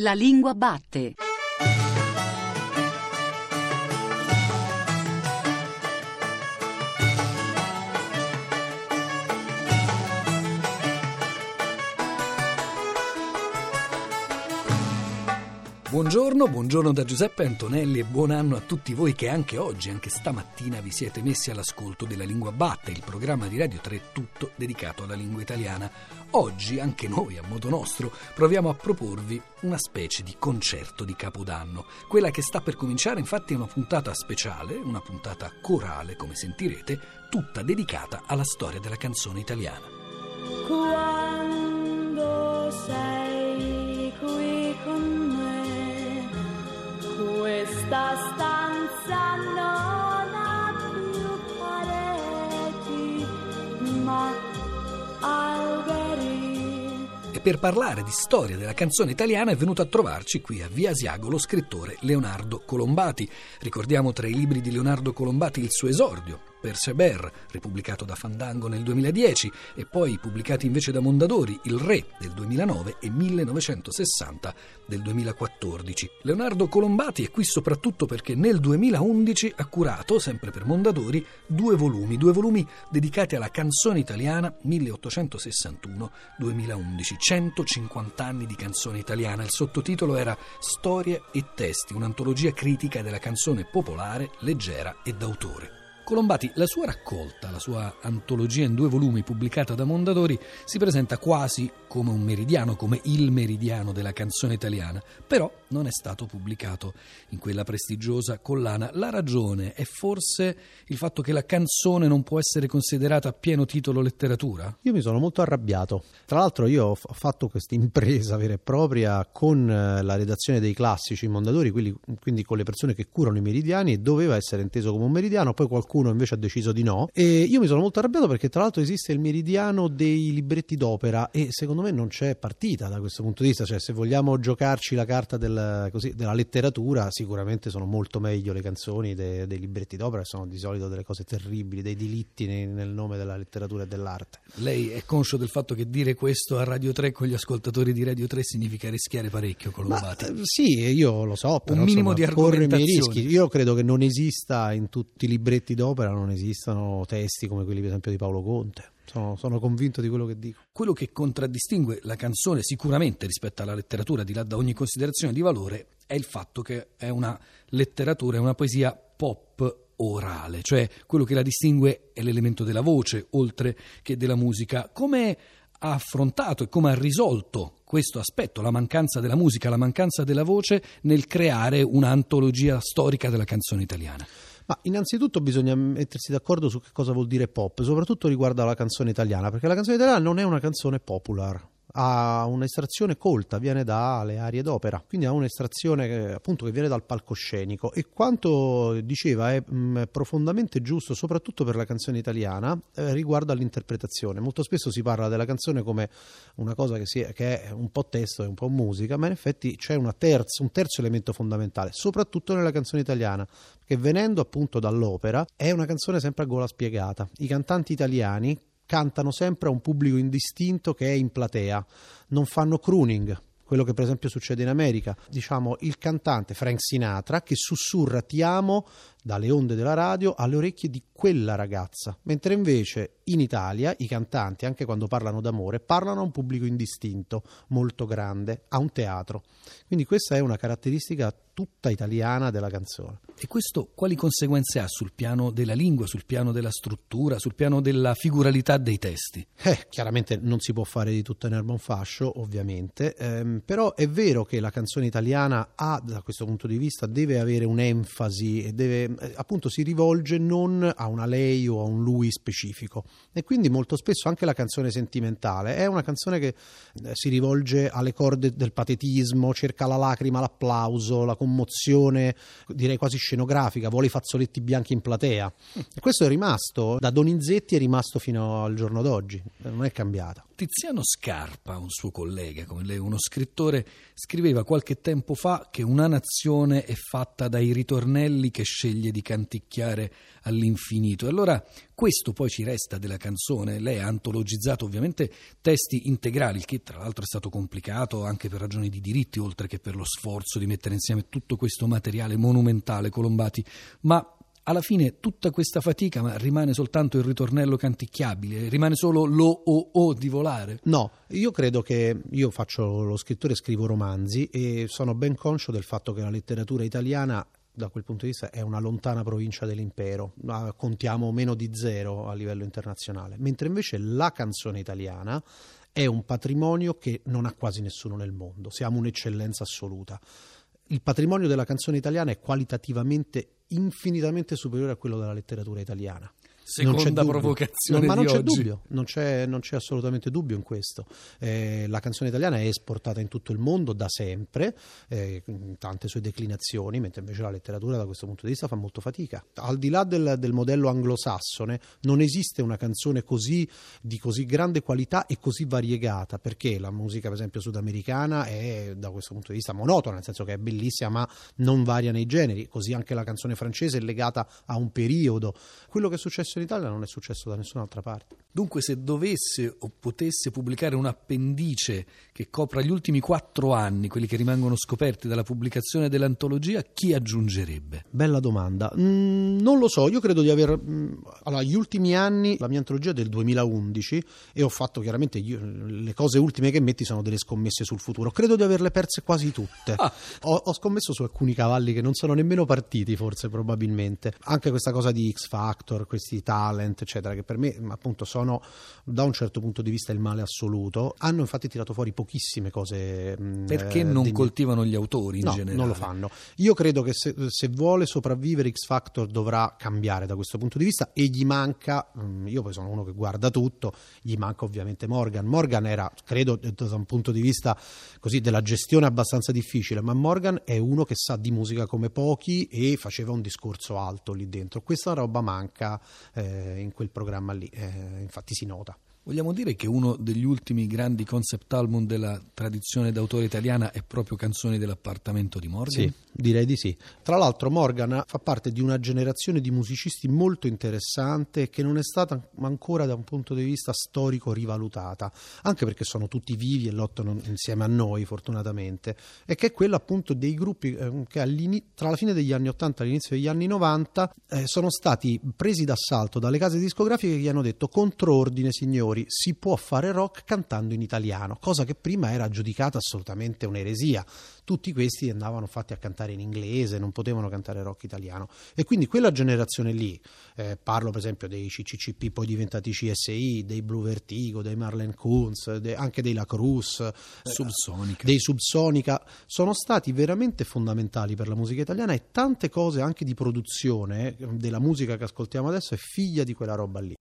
La lingua batte. Buongiorno, buongiorno da Giuseppe Antonelli e buon anno a tutti voi che anche oggi, anche stamattina vi siete messi all'ascolto della Lingua Batte, il programma di Radio 3 tutto dedicato alla lingua italiana. Oggi anche noi, a modo nostro, proviamo a proporvi una specie di concerto di Capodanno. Quella che sta per cominciare infatti è una puntata speciale, una puntata corale, come sentirete, tutta dedicata alla storia della canzone italiana. Quando sei qui con me, questa stanza per parlare di storia della canzone italiana è venuto a trovarci qui a Via Asiago lo scrittore Leonardo Colombati. Ricordiamo tra i libri di Leonardo Colombati il suo esordio, Perceber, ripubblicato da Fandango nel 2010 e poi pubblicati invece da Mondadori, Il Re del 2009 e 1960 del 2014. Leonardo Colombati è qui soprattutto perché nel 2011 ha curato, sempre per Mondadori, due volumi, due volumi dedicati alla canzone italiana 1861-2011, 150 anni di canzone italiana. Il sottotitolo era Storie e testi, un'antologia critica della canzone popolare, leggera e d'autore. Colombati, la sua raccolta, la sua antologia in due volumi pubblicata da Mondadori, si presenta quasi come un meridiano, come il meridiano della canzone italiana, però non è stato pubblicato in quella prestigiosa collana. La ragione è forse il fatto che la canzone non può essere considerata a pieno titolo letteratura? Io mi sono molto arrabbiato. Tra l'altro io ho fatto questa impresa vera e propria con eh, la redazione dei classici Mondadori, quindi con le persone che curano i meridiani e doveva essere inteso come un meridiano, poi qualcuno invece ha deciso di no. E io mi sono molto arrabbiato perché tra l'altro esiste il meridiano dei libretti d'opera e secondo me non c'è partita da questo punto di vista, cioè se vogliamo giocarci la carta del- così, della letteratura sicuramente sono molto meglio le canzoni de- dei libretti d'opera, che sono di solito delle cose terribili, dei delitti nei- nel nome della letteratura e dell'arte. Lei è conscio del fatto che dire questo a Radio 3 con gli ascoltatori di Radio 3 significa rischiare parecchio, Colombati? Ma, eh, sì, io lo so, però minimo insomma, di corre i miei argomentazione. rischi. Io credo che non esista in tutti i libretti d'opera, non esistano testi come quelli per esempio di Paolo Conte. Sono, sono convinto di quello che dico. Quello che contraddistingue la canzone sicuramente rispetto alla letteratura, di là da ogni considerazione di valore, è il fatto che è una letteratura, è una poesia pop orale, cioè quello che la distingue è l'elemento della voce, oltre che della musica. Come ha affrontato e come ha risolto questo aspetto, la mancanza della musica, la mancanza della voce, nel creare un'antologia storica della canzone italiana? Ma innanzitutto bisogna mettersi d'accordo su che cosa vuol dire pop, soprattutto riguardo alla canzone italiana, perché la canzone italiana non è una canzone popular. Ha un'estrazione colta, viene dalle arie d'opera, quindi ha un'estrazione appunto che viene dal palcoscenico e quanto diceva è mh, profondamente giusto, soprattutto per la canzone italiana, eh, riguardo all'interpretazione. Molto spesso si parla della canzone come una cosa che, si che è un po' testo e un po' musica, ma in effetti c'è terza- un terzo elemento fondamentale, soprattutto nella canzone italiana, che venendo appunto dall'opera è una canzone sempre a gola spiegata. I cantanti italiani cantano sempre a un pubblico indistinto che è in platea, non fanno crooning. Quello che per esempio succede in America, diciamo il cantante Frank Sinatra che sussurra ti amo dalle onde della radio alle orecchie di quella ragazza, mentre invece in Italia i cantanti, anche quando parlano d'amore, parlano a un pubblico indistinto, molto grande, a un teatro. Quindi questa è una caratteristica tutta italiana della canzone. E questo quali conseguenze ha sul piano della lingua, sul piano della struttura, sul piano della figuralità dei testi? Eh, chiaramente non si può fare di tutto in erba un fascio, ovviamente, ehm, però è vero che la canzone italiana ha, da questo punto di vista, deve avere un'enfasi e deve, eh, appunto, si rivolge non a una lei o a un lui specifico. E quindi molto spesso anche la canzone sentimentale è una canzone che eh, si rivolge alle corde del patetismo, cerca la lacrima, l'applauso, la commozione, direi quasi scenografica, vuole i fazzoletti bianchi in platea. E questo è rimasto, da Donizetti è rimasto fino al giorno d'oggi, non è cambiata. Tiziano Scarpa, un suo collega, come lei, uno scrittore, scriveva qualche tempo fa che una nazione è fatta dai ritornelli che sceglie di canticchiare all'infinito. E allora questo poi ci resta della canzone. Lei ha antologizzato ovviamente testi integrali, il che tra l'altro è stato complicato anche per ragioni di diritti, oltre che per lo sforzo di mettere insieme tutto questo materiale monumentale, Colombati. Ma alla fine tutta questa fatica ma rimane soltanto il ritornello canticchiabile, rimane solo lo o o di volare? No, io credo che io faccio lo scrittore, scrivo romanzi e sono ben conscio del fatto che la letteratura italiana da quel punto di vista è una lontana provincia dell'impero, contiamo meno di zero a livello internazionale, mentre invece la canzone italiana è un patrimonio che non ha quasi nessuno nel mondo, siamo un'eccellenza assoluta. Il patrimonio della canzone italiana è qualitativamente infinitamente superiore a quello della letteratura italiana. Seconda provocazione no, ma non c'è dubbio, non c'è, non c'è, assolutamente dubbio in questo. Eh, la canzone italiana è esportata in tutto il mondo da sempre, eh, in tante sue declinazioni, mentre invece la letteratura da questo punto di vista fa molto fatica. Al di là del, del modello anglosassone, non esiste una canzone così, di così grande qualità e così variegata, perché la musica, per esempio, sudamericana è da questo punto di vista monotona, nel senso che è bellissima, ma non varia nei generi. Così anche la canzone francese è legata a un periodo. Quello che è successo in Italia non è successo da nessun'altra parte. Dunque, se dovesse o potesse pubblicare un appendice che copra gli ultimi quattro anni, quelli che rimangono scoperti dalla pubblicazione dell'antologia, chi aggiungerebbe? Bella domanda. Mm, non lo so, io credo di aver. Mm, allora, gli ultimi anni, la mia antologia è del 2011 e ho fatto chiaramente io, le cose ultime che metti sono delle scommesse sul futuro. Credo di averle perse quasi tutte. Ah. Ho, ho scommesso su alcuni cavalli che non sono nemmeno partiti, forse, probabilmente. Anche questa cosa di X Factor, questi talent, eccetera, che per me appunto sono da un certo punto di vista il male assoluto. Hanno infatti tirato fuori pochissime cose. Mm, Perché eh, non degni... coltivano gli autori in no, generale? Non lo fanno. Io credo che se, se, vuole sopravvivere X Factor dovrà cambiare da questo punto di vista e gli manca, mm, io poi sono uno che guarda tutto, gli manca ovviamente Morgan. Morgan era, credo, da un punto di vista così della gestione abbastanza difficile, ma Morgan è uno che sa di musica come pochi e faceva un discorso alto lì dentro. Questa roba manca eh, in quel programma lì, eh, infatti si nota. Vogliamo dire che uno degli ultimi grandi concept album della tradizione d'autore italiana è proprio Canzoni dell'appartamento di Morgan? Sì, direi di sì. Tra l'altro Morgan fa parte di una generazione di musicisti molto interessante che non è stata ancora da un punto di vista storico rivalutata, anche perché sono tutti vivi e lottano insieme a noi fortunatamente, e che è quella appunto dei gruppi eh, che tra la fine degli anni 80 e l'inizio degli anni 90 eh, sono stati presi d'assalto dalle case discografiche che gli hanno detto controordine signori signori, si può fare rock cantando in italiano, cosa che prima era giudicata assolutamente un'eresia. Tutti questi andavano fatti a cantare in inglese, non potevano cantare rock italiano. E quindi quella generazione lì, eh, parlo per esempio dei CCCP poi diventati CSI, dei Blue Vertigo, dei Marlene Kunz, de, anche dei La Cruz, eh, Subsonica. dei Subsonica, sono stati veramente fondamentali per la musica italiana e tante cose anche di produzione della musica che ascoltiamo adesso è figlia di quella roba lì.